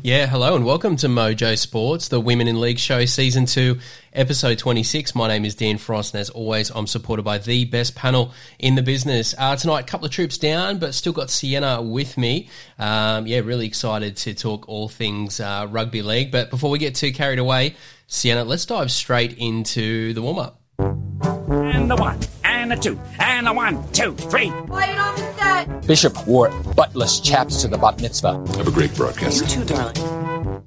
Yeah, hello and welcome to Mojo Sports, the Women in League Show, Season 2, Episode 26. My name is Dan Frost, and as always, I'm supported by the best panel in the business. Uh, tonight, a couple of troops down, but still got Sienna with me. Um, yeah, really excited to talk all things uh, rugby league. But before we get too carried away, Sienna, let's dive straight into the warm up. And the one, and the two, and the one, two, three. Bishop wore buttless chaps to the bat mitzvah. Have a great broadcast. You too, darling.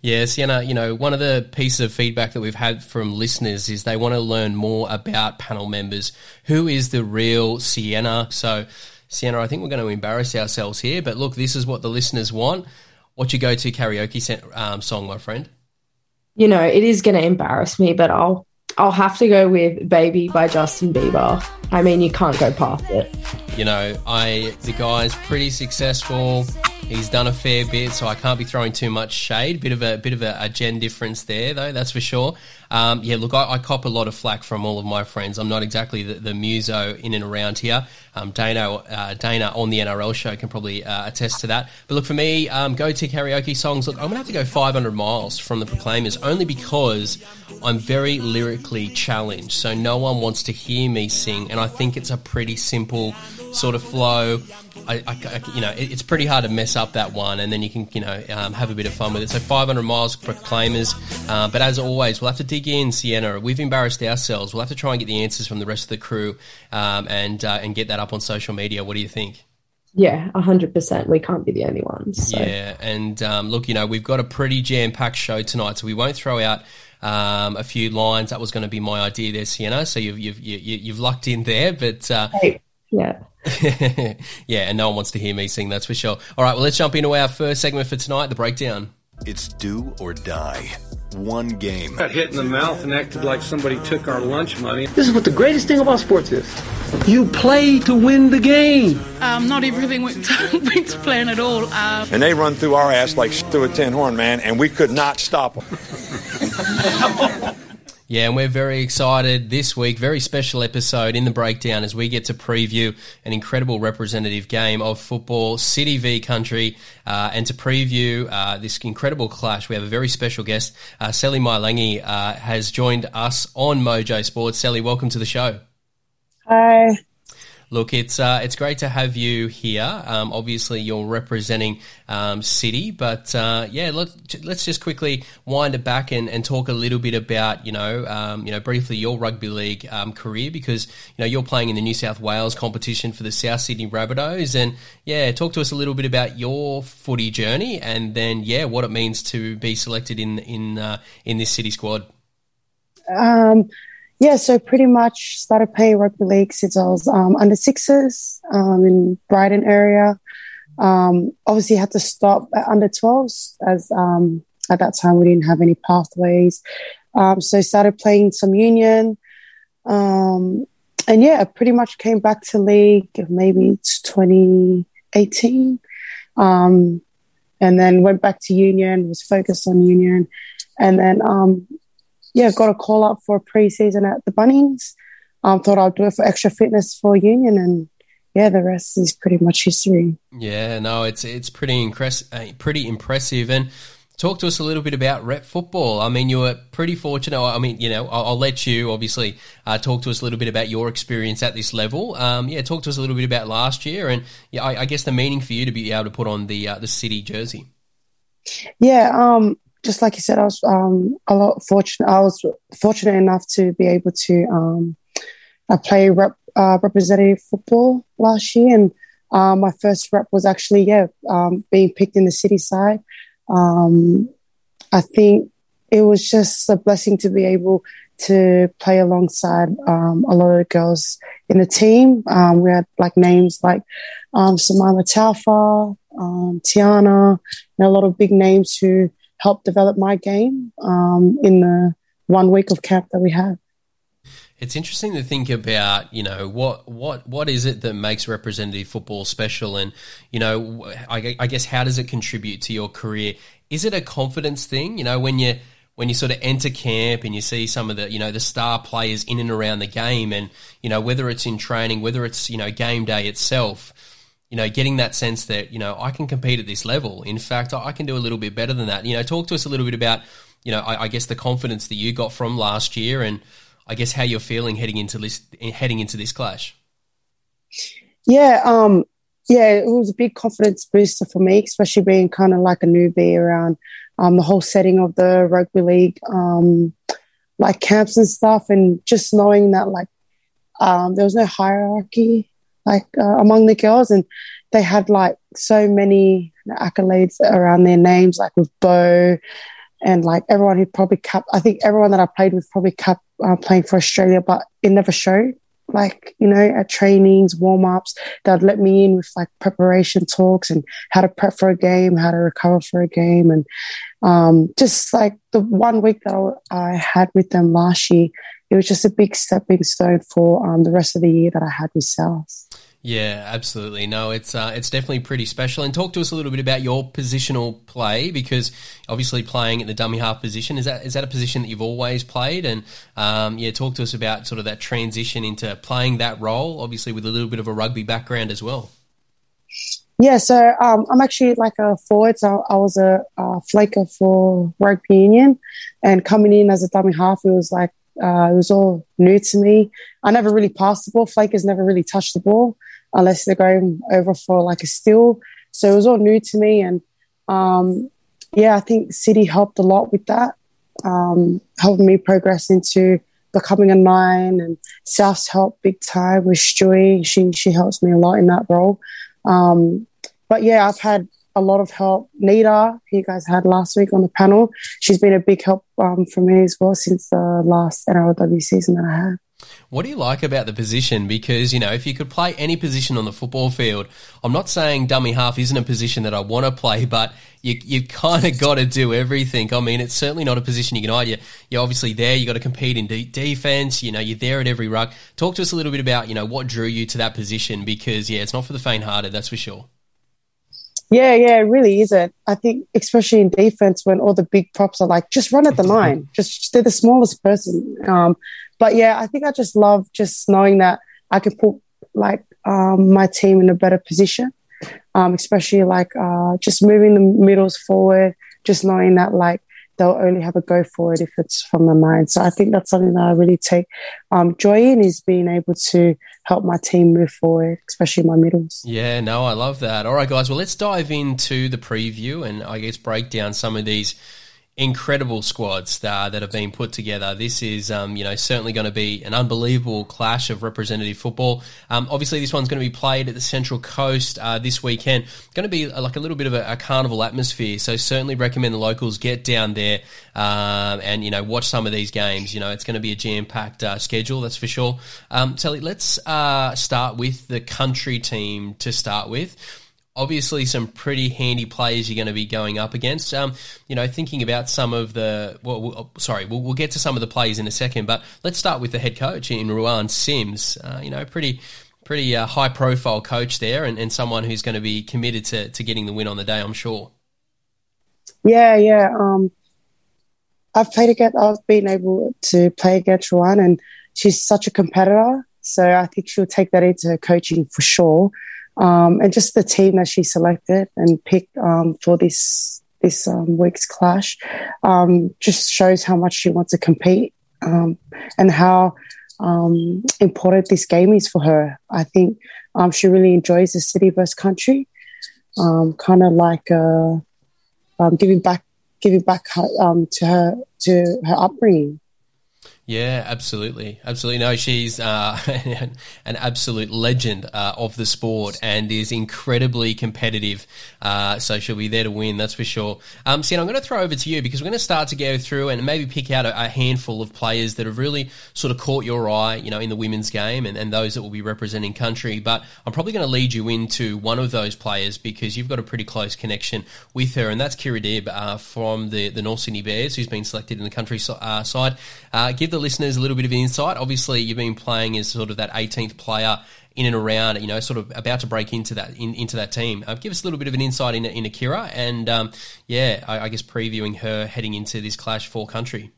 Yeah, Sienna, you know, one of the pieces of feedback that we've had from listeners is they want to learn more about panel members. Who is the real Sienna? So, Sienna, I think we're going to embarrass ourselves here, but look, this is what the listeners want. What's your go to karaoke um, song, my friend? you know, it is going to embarrass me, but I'll I'll have to go with "Baby" by Justin Bieber. I mean, you can't go past it. You know, I the guy's pretty successful. He's done a fair bit, so I can't be throwing too much shade. Bit of a bit of a, a gen difference there, though. That's for sure. Um, yeah, look, I, I cop a lot of flack from all of my friends. I'm not exactly the, the muso in and around here. Um, Dana, uh, Dana on the NRL show can probably uh, attest to that. But look, for me, um, go to karaoke songs. Look, I'm gonna have to go 500 miles from the Proclaimers, only because I'm very lyrically challenged. So no one wants to hear me sing, and I think it's a pretty simple sort of flow. I, I- I- you know, it- it's pretty hard to mess up that one, and then you can, you know, um, have a bit of fun with it. So 500 miles Proclaimers, uh, but as always, we'll have to dig in, Sienna. We've embarrassed ourselves. We'll have to try and get the answers from the rest of the crew, um, and uh, and get that up on social media. What do you think? Yeah, hundred percent. We can't be the only ones. So. Yeah, and um, look, you know, we've got a pretty jam packed show tonight, so we won't throw out um, a few lines. That was going to be my idea there, Sienna. So you've you've you, you- you've lucked in there, but. Uh, Hey, yeah. yeah, and no one wants to hear me sing, that's for sure. All right, well, let's jump into our first segment for tonight the breakdown. It's do or die. One game. got hit in the mouth and acted like somebody took our lunch money. This is what the greatest thing about sports is. You play to win the game. Um, not everything went to, went to plan at all. Um, And they run through our ass like through a tin horn, man, and we could not stop them. Yeah, and we're very excited this week. Very special episode in the breakdown as we get to preview an incredible representative game of football, City v Country, uh, and to preview uh, this incredible clash. We have a very special guest, uh, Seli Mailangi, uh, has joined us on Mojo Sports. Seli, welcome to the show. Hi. Look, it's uh, it's great to have you here. Um, obviously, you're representing um, City, but uh, yeah, let's let's just quickly wind it back and, and talk a little bit about you know um, you know briefly your rugby league um, career because you know you're playing in the New South Wales competition for the South Sydney Rabbitohs, and yeah, talk to us a little bit about your footy journey, and then yeah, what it means to be selected in in uh, in this City squad. Um, yeah, so pretty much started playing rugby league since I was um, under sixes um, in Brighton area. Um, obviously, had to stop at under 12s as um, at that time we didn't have any pathways. Um, so started playing some union. Um, and yeah, pretty much came back to league maybe it's 2018. Um, and then went back to union, was focused on union. And then yeah, got a call up for a preseason at the Bunnies. Um, thought I'd do it for extra fitness for Union, and yeah, the rest is pretty much history. Yeah, no, it's it's pretty impress- uh, pretty impressive. And talk to us a little bit about rep football. I mean, you were pretty fortunate. I mean, you know, I'll, I'll let you obviously uh, talk to us a little bit about your experience at this level. Um, yeah, talk to us a little bit about last year, and yeah, I, I guess the meaning for you to be able to put on the uh, the city jersey. Yeah, um, just like you said, I was um, a lot fortunate. I was fortunate enough to be able to um, play rep, uh, representative football last year, and uh, my first rep was actually yeah um, being picked in the city side. Um, I think it was just a blessing to be able to play alongside um, a lot of girls in the team. Um, we had like names like um, Simaima Taufa, Tiana, and a lot of big names who helped develop my game um, in the one week of camp that we had. It's interesting to think about, you know, what what what is it that makes representative football special, and you know, I, I guess how does it contribute to your career? Is it a confidence thing? You know, when you when you sort of enter camp and you see some of the you know the star players in and around the game, and you know whether it's in training, whether it's you know game day itself, you know, getting that sense that you know I can compete at this level. In fact, I can do a little bit better than that. You know, talk to us a little bit about you know I, I guess the confidence that you got from last year and I guess how you're feeling heading into this heading into this clash. Yeah, um, yeah, it was a big confidence booster for me, especially being kind of like a newbie around um, the whole setting of the rugby league, um, like camps and stuff, and just knowing that like um, there was no hierarchy like uh, among the girls, and they had like so many accolades around their names, like with Bo and like everyone who probably kept. I think everyone that I played with probably kept uh, playing for Australia, but it never showed. Like, you know, at trainings, warm ups, they'd let me in with like preparation talks and how to prep for a game, how to recover for a game. And um, just like the one week that I, I had with them last year, it was just a big stepping stone for um, the rest of the year that I had with South. Yeah, absolutely. No, it's uh, it's definitely pretty special. And talk to us a little bit about your positional play because obviously playing at the dummy half position is that is that a position that you've always played? And um, yeah, talk to us about sort of that transition into playing that role, obviously with a little bit of a rugby background as well. Yeah, so um, I'm actually like a forward. So I was a, a flanker for rugby union, and coming in as a dummy half, it was like uh, it was all new to me. I never really passed the ball. Flankers never really touched the ball unless they're going over for like a steal. So it was all new to me. And um, yeah, I think City helped a lot with that, um, helping me progress into becoming a nine. And South's helped big time with Stewie. She, she helps me a lot in that role. Um, but yeah, I've had a lot of help. Nita, who you guys had last week on the panel, she's been a big help um, for me as well since the last NRLW season that I had. What do you like about the position? Because, you know, if you could play any position on the football field, I'm not saying dummy half isn't a position that I want to play, but you, you've kind of got to do everything. I mean, it's certainly not a position you can hide. You, you're obviously there. you got to compete in de- defense. You know, you're there at every ruck. Talk to us a little bit about, you know, what drew you to that position because, yeah, it's not for the faint hearted, that's for sure. Yeah, yeah, it really isn't. I think, especially in defense, when all the big props are like, just run at the line, just they're the smallest person. Um, but yeah, I think I just love just knowing that I can put like um, my team in a better position, um, especially like uh, just moving the middles forward, just knowing that like they'll only have a go for it if it's from the mind. So I think that's something that I really take um, joy in is being able to help my team move forward, especially my middles. Yeah, no, I love that. All right, guys, well, let's dive into the preview and I guess break down some of these incredible squads that, have been put together. This is, um, you know, certainly going to be an unbelievable clash of representative football. Um, obviously, this one's going to be played at the Central Coast uh, this weekend. Going to be uh, like a little bit of a, a, carnival atmosphere. So certainly recommend the locals get down there um, and you know watch some of these games. You know, it's going to be a jam packed uh, schedule, that's for sure. Um, Seli, let's uh, start with the country team to start with obviously some pretty handy players you're going to be going up against. Um, you know, thinking about some of the, well, we'll sorry, we'll, we'll, get to some of the players in a second, but let's start with the head coach in Ruan Sims. Uh, you know, pretty pretty uh, high profile coach there, and, and someone who's going to be committed to, to getting the win on the day, I'm sure. Yeah, yeah. Um, I've played against, I've been able to play against Ruan, and she's such a competitor. So I think she'll take that into her coaching for sure um, and just the team that she selected and picked um, for this this um, week's clash um, just shows how much she wants to compete um, and how important this game is for her. I think she really enjoys the city versus country, kind of like uh, giving back giving back her, to her to her upbringing. Yeah, absolutely, absolutely. No, she's uh, an absolute legend uh, of the sport and is incredibly competitive. Uh, so she'll be there to win, that's for sure. Um, Sienna, I'm going to throw over to you because we're going to start to go through and maybe pick out a, a, handful of players that have really sort of caught your eye, you know, in the women's game and, and those that will be representing country. But I'm probably going to lead you into one of those players because you've got a pretty close connection with her, and that's Kira Dibb uh, from the the North Sydney Bears, who's been selected in the country uh, side. Uh, give the the listeners a little bit of insight. Obviously, you've been playing as sort of that 18th player in and around, you know, sort of about to break into that in, into that team. Uh, give us a little bit of an insight in, in Akira, and um, yeah, I, I guess previewing her heading into this clash for country.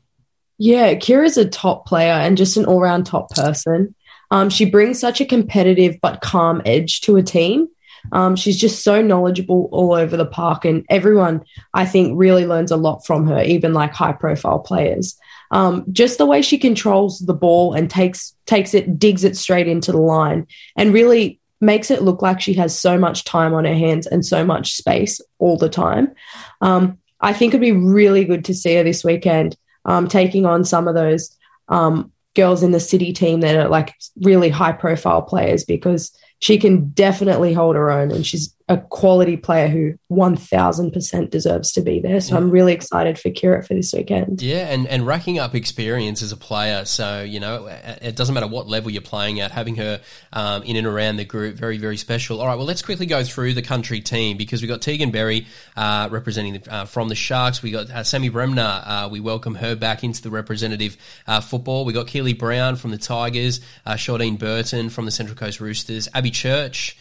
Yeah, Kira's a top player and just an all round top person. Um, she brings such a competitive but calm edge to a team. Um, she's just so knowledgeable all over the park, and everyone, I think, really learns a lot from her, even like high profile players. Um, just the way she controls the ball and takes takes it, digs it straight into the line, and really makes it look like she has so much time on her hands and so much space all the time. Um, I think it'd be really good to see her this weekend um, taking on some of those um, girls in the city team that are like really high profile players because she can definitely hold her own and she's a quality player who 1000% deserves to be there. So. I'm really excited for Kira for this weekend. Yeah, and, and racking up experience as a player. So, you know, it doesn't matter what level you're playing at, having her um, in and around the group, very, very special. All right, well, let's quickly go through the country team because we've got Teagan Berry uh, representing the, uh, from the Sharks. we got uh, Sammy Bremner. Uh, we welcome her back into the representative uh, football. we got Keely Brown from the Tigers, uh, Shardine Burton from the Central Coast Roosters, Abbi Church,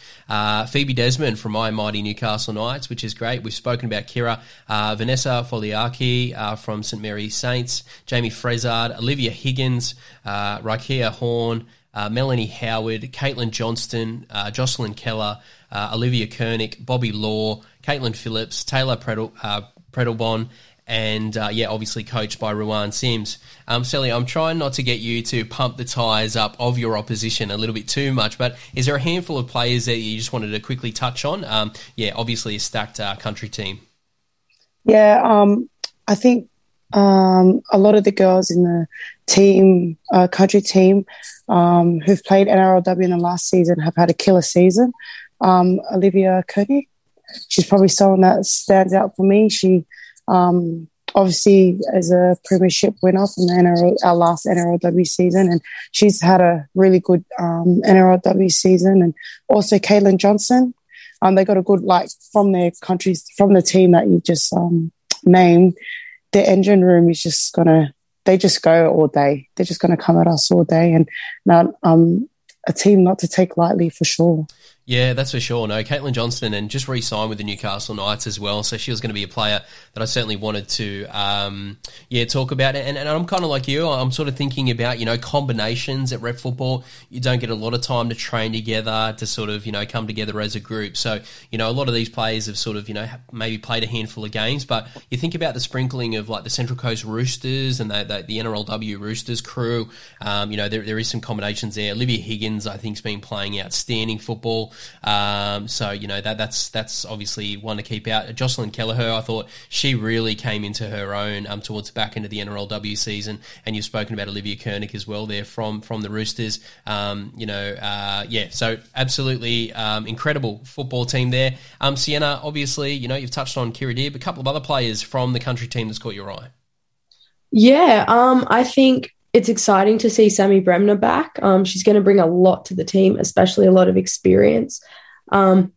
Phoebe Desmond from my mighty Newcastle Knights, which is great. We've spoken about Kira, uh, Vanessa Foliaki uh, from St Mary Saints, Jamie Frezard, Olivia Higgins, uh, Rikeya Horne, uh, Melanie Howard, Caitlin Johnston, uh, Jocelyn Kelleher, uh, Olivia Kernick, Bobby Law, Caitlin Phillips, Taylor Predel, uh, Predebon, and uh, yeah, obviously coached by Ruan Sims. Um, Seli, I'm trying not to get you to pump the tyres up of your opposition a little bit too much, but is there a handful of players that you just wanted to quickly touch on? Um, yeah, obviously a stacked uh, country team. Yeah, um, I think um, a lot of the girls in the team, uh, country team, um, who've played NRLW in the last season have had a killer season. Um, Olivia Cody, she's probably someone that stands out for me. She um, obviously as a premiership winner from the NRL, our last NRLW season, and she's had a really good um, NRLW season. And also Caitlin Johnston, um, they got a good like from their countries from the team that you just um, named. The engine room is just gonna they just go all day. They're just gonna come at us all day, and now um, a team not to take lightly for sure. Yeah, that's for sure. No, Caitlin Johnston and just re-signed with the Newcastle Knights as well. So she was going to be a player that I certainly wanted to, um, yeah, talk about. And, and I'm kind of like you. I'm sort of thinking about, you know, combinations at rep football. You don't get a lot of time to train together to sort of, you know, come together as a group. So, you know, a lot of these players have sort of, you know, maybe played a handful of games. But you think about the sprinkling of like the Central Coast Roosters and the, the, the NRLW Roosters crew. Um, you know, there, there is some combinations there. Olivia Higgins, I think, has been playing outstanding football. Um, so you know that that's that's obviously one to keep out. Jocelyn Kelleher, I thought she really came into her own um, towards the back end of the NRLW season, and you've spoken about Olivia Kernick as well there from from the Roosters. Um, you know, uh, yeah, so absolutely um, incredible football team there. Um, Sienna, obviously, you know you've touched on Kira Deer, but a couple of other players from the country team that's caught your eye. Yeah, um, I think it's exciting to see Sammy Bremner back. Um, she's going to bring a lot to the team, especially a lot of experience. Um,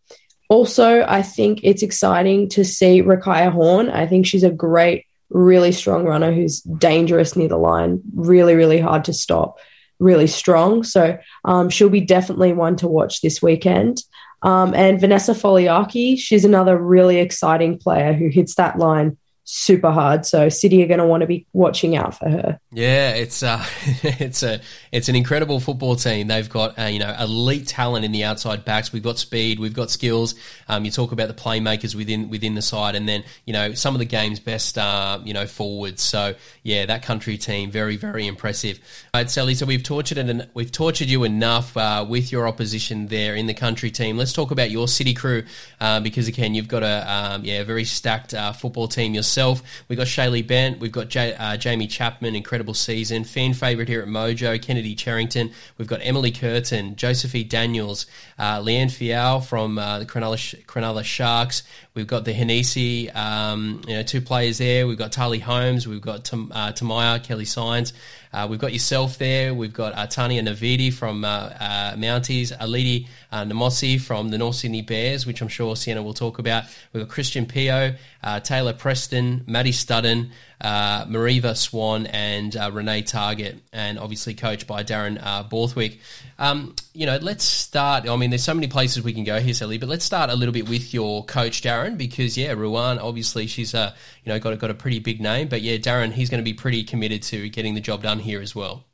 also, I think it's exciting to see Rikeya Horne. I think she's a great, really strong runner who's dangerous near the line, really, really hard to stop, really strong. So um, she'll be definitely one to watch this weekend. Um, and Vanessa Foliaki, she's another really exciting player who hits that line super hard. So City are going to want to be watching out for her. Yeah, it's uh, it's a it's an incredible football team. They've got uh, you know elite talent in the outside backs. We've got speed, we've got skills. Um, you talk about the playmakers within within the side, and then you know some of the game's best uh, you know forwards. So yeah, that country team very very impressive. All right, Seli. So we've tortured and we've tortured you enough uh, with your opposition there in the country team. Let's talk about your city crew uh, because again you've got a um, yeah very stacked uh, football team yourself. We've got Shaylee Bent, we've got J- Jaime Chapman, incredible season. Fan favourite here at Mojo, Kennedy Cherrington. We've got Emily Curtin, Josephine Daniels, uh, Leanne Fial from uh, the Cronulla, Cronulla Sharks. We've got the Hanisi, um, you know, two players there. We've got Talei Holmes. We've got Tam, uh, Tommaya, Kelly Sines. Uh, we've got yourself there. We've got uh, Tania Navidi from uh, uh, Mounties, Aliti uh, Namoce from the North Sydney Bears, which I'm sure Sienna will talk about. We've got Christian Pio, uh, Taylor Preston, Maddie Studdon, uh, Mariva Swan, and uh, Renee Targett, and obviously coached by Darren uh, Borthwick. Um, you know, let's start. I mean, there's so many places we can go here, Seli, but let's start a little bit with your coach, Darren, because yeah, Ruan, obviously she's uh, you know got a, got a pretty big name, but yeah, Darren, he's going to be pretty committed to getting the job done here as well.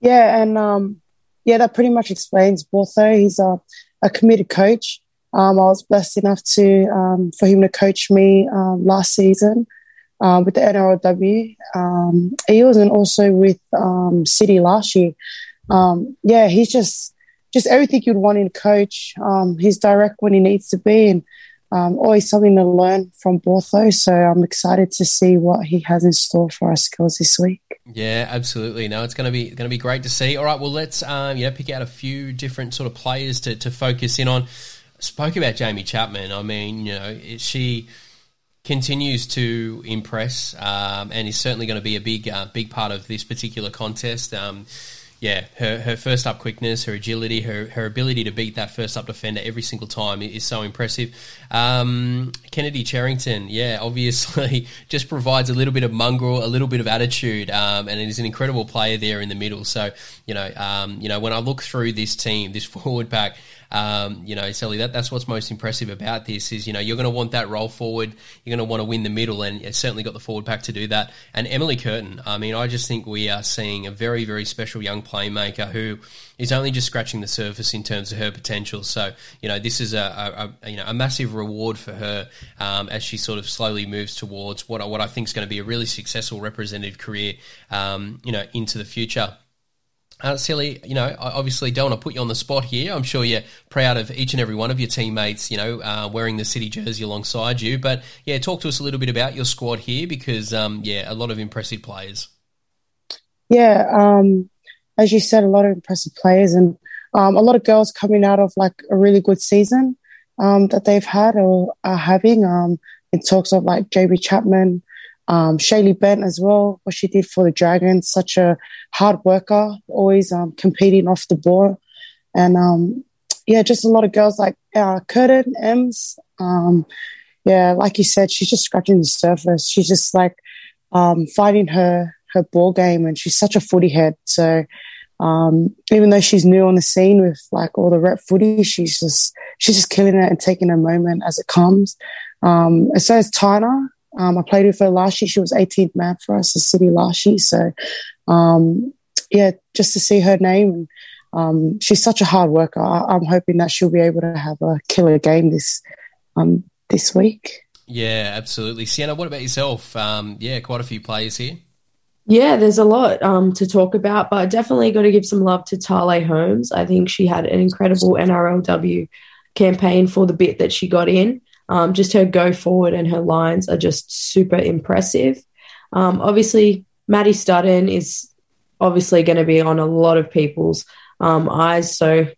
Yeah, and um, yeah, that pretty much explains Bortho. He's a, a committed coach. Um, I was blessed enough to um, for him to coach me um, last season uh, with the NRLW. Um, was and also with um, City last year. Um, yeah, he's just just everything you'd want in a coach. he's direct when he needs to be, and always something to learn from Bortho. So I'm excited to see what he has in store for our skills this week. Yeah, absolutely. No, it's going to be going to be great to see. All right, well, let's um, pick out a few different sort of players to, to focus in on. Spoke about Jaime Chapman. I mean, you know, she continues to impress um, and is certainly going to be a big uh, big part of this particular contest. Um, yeah, her, her first up quickness, her agility, her, her ability to beat that first up defender every single time is so impressive. Um, Kennedy Cherrington, yeah, obviously just provides a little bit of mongrel, a little bit of attitude, um, and is an incredible player there in the middle. So, you know, um, you know, when I look through this team, this forward pack, um, you know, Seli, that, that's what's most impressive about this is, you know, you're going to want that roll forward. You're going to want to win the middle, and it's certainly got the forward pack to do that. And Emily Curtin, I mean, I just think we are seeing a very, very special young playmaker who is only just scratching the surface in terms of her potential. So, you know, this is a, a, a you know a massive reward for her um, as she sort of slowly moves towards what what I think is going to be a really successful representative career, um, you know, into the future. Uh, Seli, you know, I obviously don't want to put you on the spot here. I'm sure you're proud of each and every one of your teammates, you know, uh, wearing the city jersey alongside you. But yeah, talk to us a little bit about your squad here because, um, yeah, a lot of impressive players. Yeah, um, as you said, a lot of impressive players and um, a lot of girls coming out of like a really good season um, that they've had or are having. Um, in talks of like JB Chapman, um, Shaylee Bent as well, what she did for the Dragons, such a hard worker, always um, competing off the ball. And um, yeah, just a lot of girls like uh, Curtin, Ems. Um, yeah, like you said, she's just scratching the surface. She's just like um, fighting her her ball game, and she's such a footy head. So um, even though she's new on the scene with like all the rep footy, she's just she's just killing it and taking a moment as it comes. Um, and so is Tyna. Um, I played with her last year. She was 18th man for us, the city last year. So, um, yeah, just to see her name. Um, she's such a hard worker. I- am hoping that she'll be able to have a killer game this um, this week. Yeah, absolutely. Sienna, what about yourself? Um, yeah, quite a few players here. Yeah, there's a lot um, to talk about, but definitely got to give some love to Talei Holmes. I think she had an incredible NRLW campaign for the bit that she got in. Um, just her go forward and her lines are just super impressive. Um, obviously, Maddie Studdon is obviously going to be on a lot of people's um, eyes. So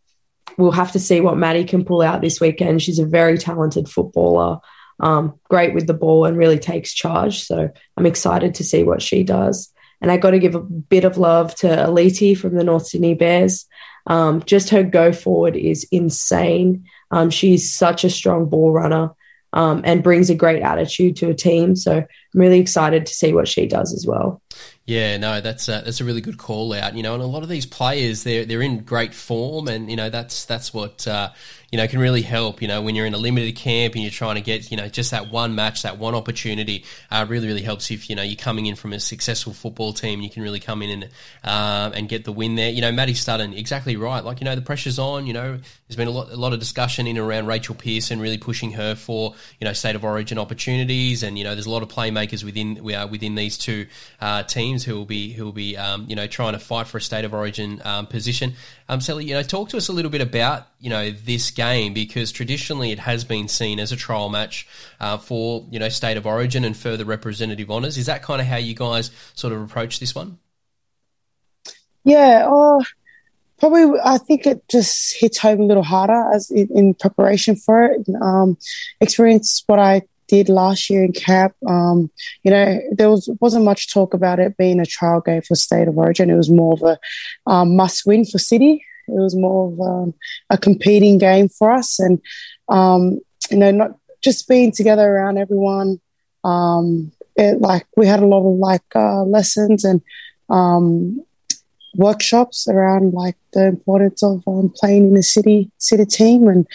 we'll have to see what Maddie can pull out this weekend. She's a very talented footballer, um, great with the ball, and really takes charge. So I'm excited to see what she does. And I got to give a bit of love to Aliti from the North Sydney Bears. Um, just her go forward is insane. Um, she's such a strong ball runner um, and brings a great attitude to a team. So I'm really excited to see what she does as well. Yeah, no, that's a, that's a really good call out. You know, and a lot of these players, they're they're in great form, and you know that's that's what uh, you know, can really help, you know, when you're in a limited camp and you're trying to get, you know, just that one match, that one opportunity, uh, really, really helps if, you know, you're coming in from a successful football team, you can really come in and, um, and get the win there. You know, Maddie Studdon, exactly right. Like, you know, the pressure's on, you know, there's been a lot, a lot of discussion in around Rachel Pearson really pushing her for, you know, state of origin opportunities. And, you know, there's a lot of playmakers within, we are within these two, uh, who will be, who will be, um, you know, trying to fight for a state of origin, um, position. Um, Seli, you know, talk to us a little bit about, you know, this game because traditionally it has been seen as a trial match uh, for you know state of origin and further representative honours. Is that kind of how you guys sort of approach this one? Yeah, oh, probably. I think it just hits home a little harder as in, in preparation for it. Um, experience what I did last year in CAP, um, you know, there was wasn't much talk about it being a trial game for State of Origin. It was more of a um, must win for City. It was more of um, a competing game for us, and um, you know, not just being together around everyone. Um, it, like we had a lot of like uh, lessons and um, workshops around like the importance of um, playing in a city city team and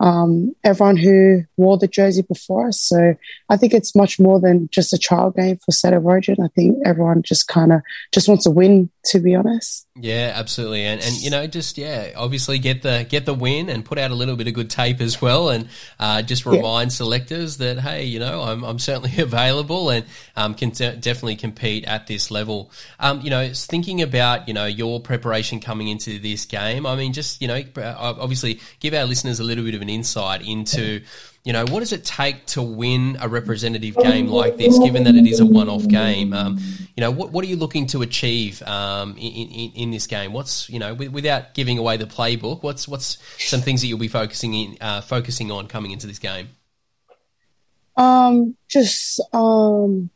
um, everyone who wore the jersey before us. So I think it's much more than just a trial game for State of Origin. I think everyone just kind of just wants to win, to be honest. Yeah, absolutely, and and you know, just yeah, obviously get the get the win and put out a little bit of good tape as well, and uh, just remind yeah. selectors that hey, you know, I'm I'm certainly available and um, can de- definitely compete at this level. Um, you know, thinking about you know your preparation coming into this game. I mean, just you know, obviously give our listeners a little bit of an insight into you know, what does it take to win a representative game like this, given that it is a one-off game? Um, you know, what, what are you looking to achieve um, in, in, in, this game? What's you know, without giving away the playbook, what's what's some things that you'll be focusing in uh, focusing on coming into this game? Um, just um,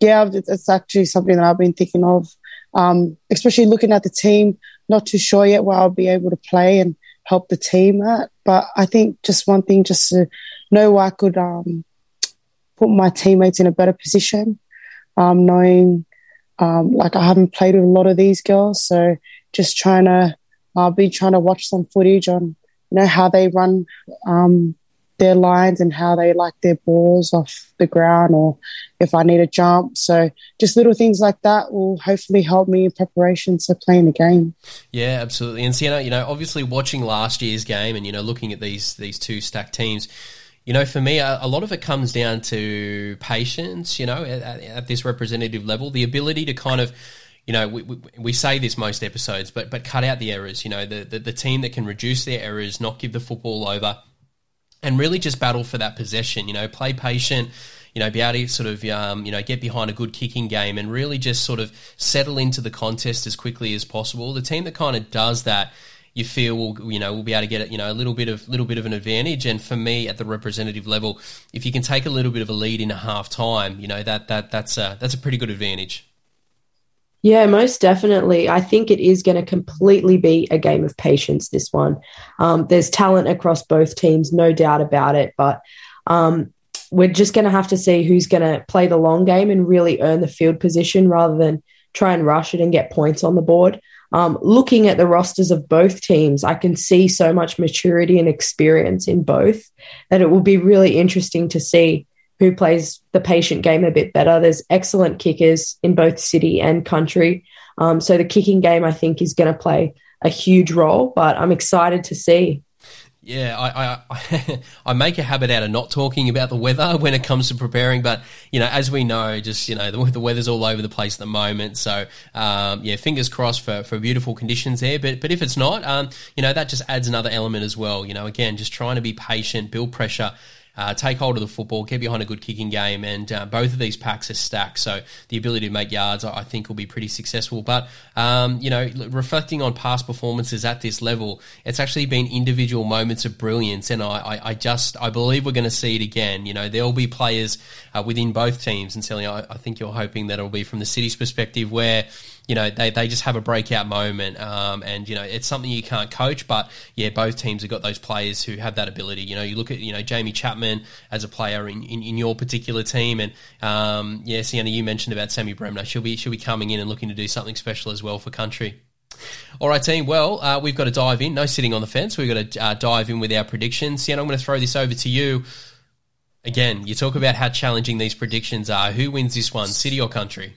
yeah, it's actually something that I've been thinking of, um, especially looking at the team. Not too sure yet where I'll be able to play and help the team at, but I think just one thing, just to know I could um, put my teammates in a better position, um, knowing um, like I haven't played with a lot of these girls, so just trying to I'll be trying to watch some footage on you know how they run um, their lines and how they like their balls off the ground or if I need a jump. So just little things like that will hopefully help me in preparation to playing the game. Yeah, absolutely. And Sienna, you know, obviously watching last year's game and you know looking at these these two stacked teams you know, for me, a, a, lot of it comes down to patience, you know, at, at, this representative level, the ability to kind of, you know, we, we, we, say this most episodes, but but cut out the errors, you know, the, the, the team that can reduce their errors, not give the football over, and really just battle for that possession, you know, play patient, you know, be able to sort of, um, you know, get behind a good kicking game and really just sort of settle into the contest as quickly as possible. The team that kind of does that you feel will you know will be able to get you know a little bit of little bit of an advantage. And for me, at the representative level, if you can take a little bit of a lead in a half time, you know that that that's a, that's a pretty good advantage. Yeah, most definitely. I think it is going to completely be a game of patience. This one, um, there's talent across both teams, no doubt about it. But um, we're just going to have to see who's going to play the long game and really earn the field position rather than try and rush it and get points on the board. Um, looking at the rosters of both teams, I can see so much maturity and experience in both that it will be really interesting to see who plays the patient game a bit better. There's excellent kickers in both city and country. Um, so the kicking game, I think, is going to play a huge role, but I'm excited to see. Yeah, I, I I make a habit out of not talking about the weather when it comes to preparing, but you know, as we know, just you know, the, the weather's all over the place at the moment. So um, yeah, fingers crossed for, for beautiful conditions there. But but if it's not, um, you know, that just adds another element as well. You know, again, just trying to be patient, build pressure uh, take hold of the football, get behind a good kicking game, and uh, both of these packs are stacked. So the ability to make yards, I think, will be pretty successful. But um, you know, reflecting on past performances at this level, it's actually been individual moments of brilliance, and I, I, I just I believe we're going to see it again. You know, there will be players uh, within both teams, and certainly I, I think you're hoping that it'll be from the city's perspective where you know, they, they just have a breakout moment. Um, and, you know, it's something you can't coach, but yeah, both teams have got those players who have that ability. You know, you look at, you know, Jaime Chapman as a player in, in, in your particular team. And, um, yeah, Sienna, you mentioned about Sammy Bremner. She'll be, she'll be coming in and looking to do something special as well for country. All right, team. Well, uh, we've got to dive in. No sitting on the fence. We've got to uh, dive in with our predictions. Sienna, I'm going to throw this over to you. Again, you talk about how challenging these predictions are. Who wins this one, city or country?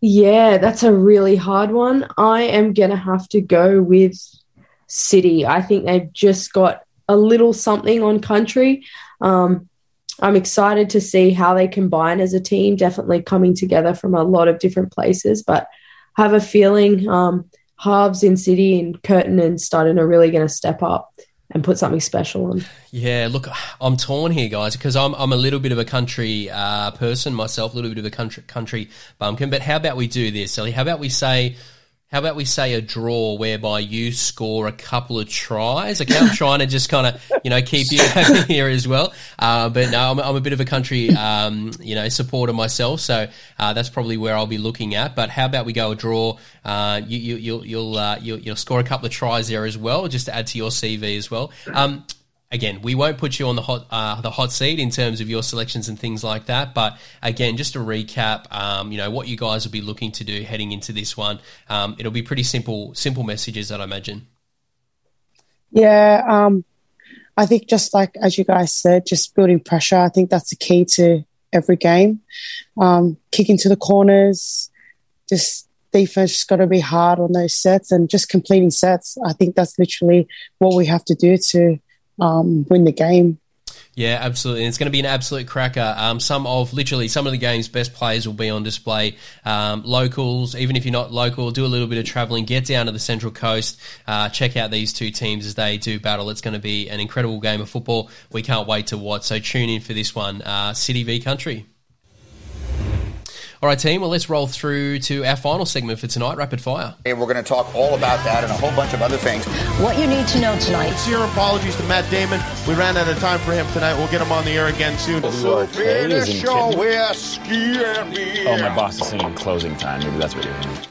Yeah, that's a really hard one. I am going to have to go with City. I think they've just got a little something on country. Um, I'm excited to see how they combine as a team, definitely coming together from a lot of different places, but have a feeling um, halves in City and Curtin and Studdon are really going to step up and put something special on. Yeah, look, I'm torn here, guys, because I'm I'm a little bit of a country uh, person myself, a little bit of a country country bumpkin. But how about we do this, Seli? How about we say How about we say a draw whereby you score a couple of tries? Okay, I'm trying to just kind of, you know, keep you happy here as well. Uh, but no, I'm, I'm, a bit of a country, um, you know, supporter myself, so uh, that's probably where I'll be looking at. But how about we go a draw? Uh, you, you, you'll you'll, uh, you'll you'll score a couple of tries there as well, just to add to your CV as well. Um, again, we won't put you on the hot uh, the hot seat in terms of your selections and things like that. But again, just to recap, um, you know what you guys will be looking to do heading into this one. Um, it'll be pretty simple simple messages, that I imagine. Yeah, um, I think just like as you guys said, just building pressure. I think that's the key to every game. Um, kicking to the corners, just defense just got to be hard on those sets and just completing sets. I think that's literally what we have to do to um, win the game. Yeah, absolutely. And it's going to be an absolute cracker. Um, some of literally some of the game's best players will be on display. Um, locals, even if you're not local, do a little bit of traveling, get down to the Central Coast, uh, check out these two teams as they do battle. It's going to be an incredible game of football. We can't wait to watch. So tune in for this one, uh, City v Country. All right, team. Well, let's roll through to our final segment for tonight, Rapid Fire. And we're going to talk all about that and a whole bunch of other things. What you need to know tonight. Sincere apologies to Matt Damon. We ran out of time for him tonight. We'll get him on the air again soon. Oh, my boss is singing closing time. Maybe that's what you're hearing.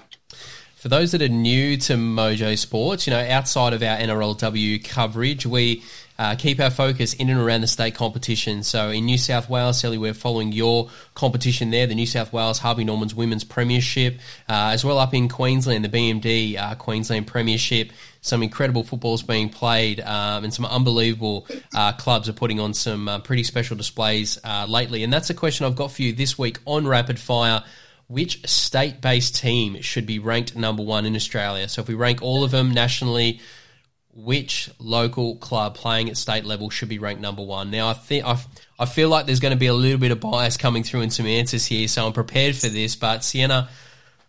For those that are new to Mojo Sports, you know, outside of our NRLW coverage, we uh, keep our focus in and around the state competition. So in New South Wales, Seli, we're following your competition there, the New South Wales Harvey Norman's Women's Premiership, uh, as well up in Queensland, the BMD uh, Queensland Premiership. Some incredible footballs being played, um, and some unbelievable uh, clubs are putting on some uh, pretty special displays uh, lately. And that's a question I've got for you this week on Rapid Fire which state based team should be ranked number one in Australia? So if we rank all of them nationally, which local club playing at state level should be ranked number one. Now, I think I, I feel like there's going to be a little bit of bias coming through in some answers here, so I'm prepared for this. But Sienna,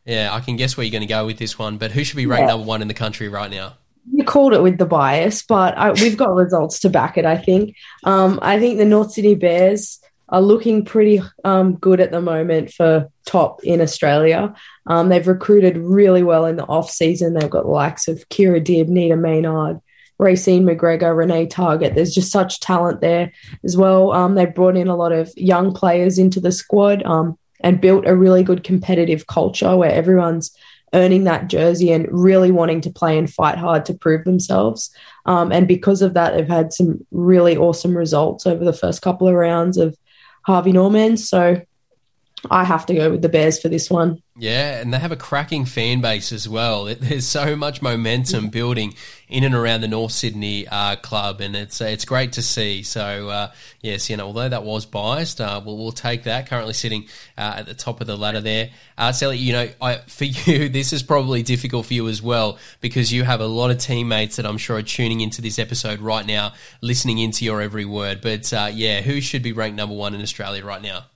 yeah, I can guess where you're going to go with this one. But who should be ranked yeah. number one in the country right now? You called it with the bias, but I, we've got results to back it. I think. Um, I think the North Sydney Bears are looking pretty um, good at the moment for top in Australia. Um, they've recruited really well in the off season. They've got the likes of Kira Dibb, Nita Maynard, Racine McGregor, Renee Targett. There's just such talent there as well. Um, they've brought in a lot of young players into the squad um, and built a really good competitive culture where everyone's earning that jersey and really wanting to play and fight hard to prove themselves. Um, and because of that, they've had some really awesome results over the first couple of rounds of Harvey Norman. So I have to go with the Bears for this one. Yeah, and they have a cracking fan base as well. There's so much momentum building in and around the North Sydney uh, club, and it's uh, it's great to see. So uh, yes, you know, although that was biased, uh, we'll, we'll take that. Currently sitting uh, at the top of the ladder there, uh, Seli. You know, I, for you, this is probably difficult for you as well because you have a lot of teammates that I'm sure are tuning into this episode right now, listening into your every word. But yeah, who should be ranked number one in Australia right now?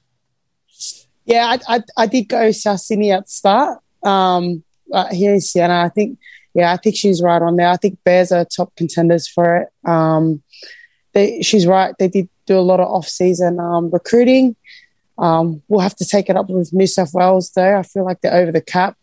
Yeah, I, I, I did go South Sydney at the start. Um, uh, here in Sienna, I think, yeah, I think she's right on there. I think Bears are top contenders for it. Um, they, she's right. They did do a lot of off-season um, recruiting. Um, we'll have to take it up with New South Wales, though. I feel like they're over the cap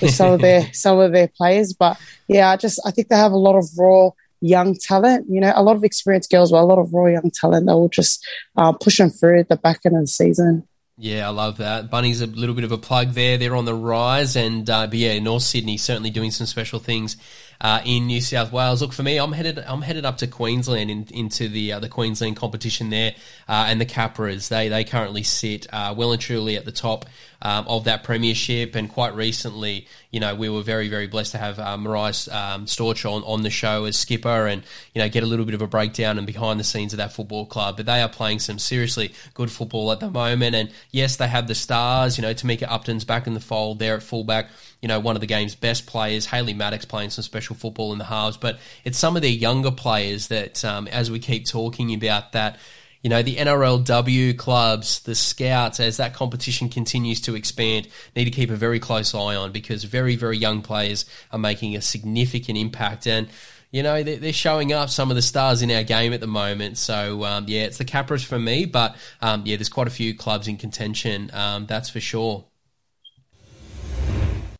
with some of their some of their players. But yeah, I just I think they have a lot of raw young talent. You know, a lot of experienced girls, but a lot of raw young talent They will just uh, push them through the back end of the season. Yeah, I love that. Bunny's a little bit of a plug there. They're on the rise, and uh, but yeah, North Sydney certainly doing some special things uh, in New South Wales. Look for me, I'm headed I'm headed up to Queensland in, into the uh, the Queensland competition there, uh, and the Capras. They they currently sit uh, well and truly at the top um, of that premiership. And quite recently, you know, we were very, very blessed to have uh, Mariah um, Storch on, on the show as skipper and, you know, get a little bit of a breakdown and behind the scenes of that football club. But they are playing some seriously good football at the moment. And yes, they have the stars, you know, Tamika Upton's back in the fold there at fullback you know, one of the game's best players, Hayley Maddick playing some special football in the halves, but it's some of their younger players that, um, as we keep talking about that, you know, the NRLW clubs, the scouts, as that competition continues to expand, need to keep a very close eye on because very, very young players are making a significant impact. And, you know, they're showing up some of the stars in our game at the moment. So, um, yeah, it's the Capras for me, but um, yeah, there's quite a few clubs in contention, um, that's for sure.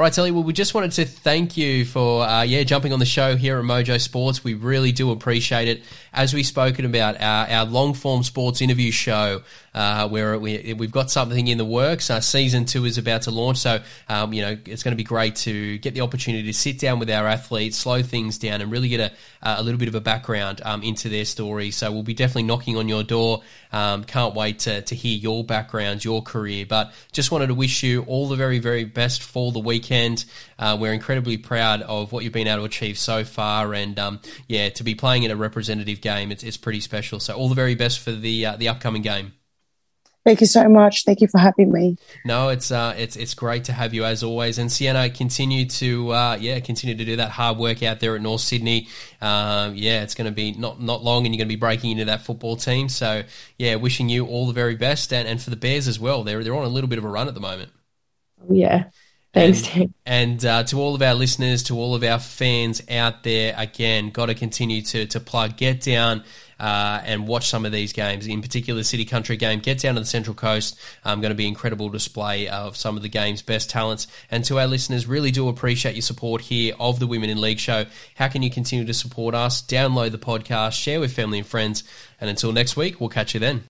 All right, Seli. Well, we just wanted to thank you for uh, yeah jumping on the show here at Mojo Sports. We really do appreciate it. As we've spoken about our, our long form sports interview show, uh, where we we've got something in the works. Uh, season two is about to launch, so um, you know it's going to be great to get the opportunity to sit down with our athletes, slow things down, and really get a, a little bit of a background um, into their story. So we'll be definitely knocking on your door. Um, can't wait to, to hear your background, your career. But just wanted to wish you all the very, very best for the weekend. Uh, we're incredibly proud of what you've been able to achieve so far, and um, yeah, to be playing in a representative game, it's, it's pretty special. So all the very best for the uh, the upcoming game. Thank you so much. Thank you for having me. No, it's uh, it's it's great to have you as always. And Sienna, continue to uh, yeah, continue to do that hard work out there at North Sydney. Um, yeah, it's going to be not not long, and you're going to be breaking into that football team. So yeah, wishing you all the very best, and, and for the Bears as well. They're they're on a little bit of a run at the moment. Yeah. Thanks, and, Tim. And uh, to all of our listeners, to all of our fans out there, again, got to continue to to plug, get down. Uh, and watch some of these games, in particular City Country game. Get down to the Central Coast. Um, going to be incredible display of some of the game's best talents. And to our listeners, really do appreciate your support here of the Women in League show. How can you continue to support us? Download the podcast, share with family and friends. And until next week, we'll catch you then.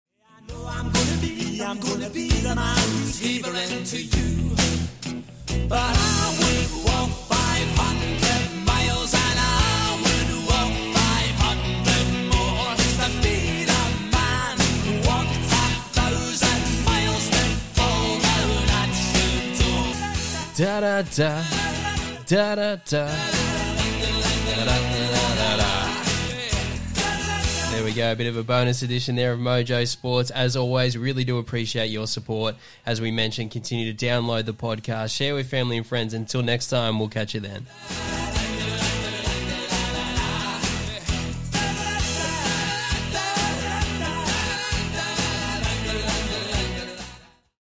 Da da da da. Da, da, we go, a bit of a bonus edition there of Mojo Sports. As always, really do appreciate your support. As we mentioned, continue to download the podcast, share with family and friends. Until next time, we'll catch you then.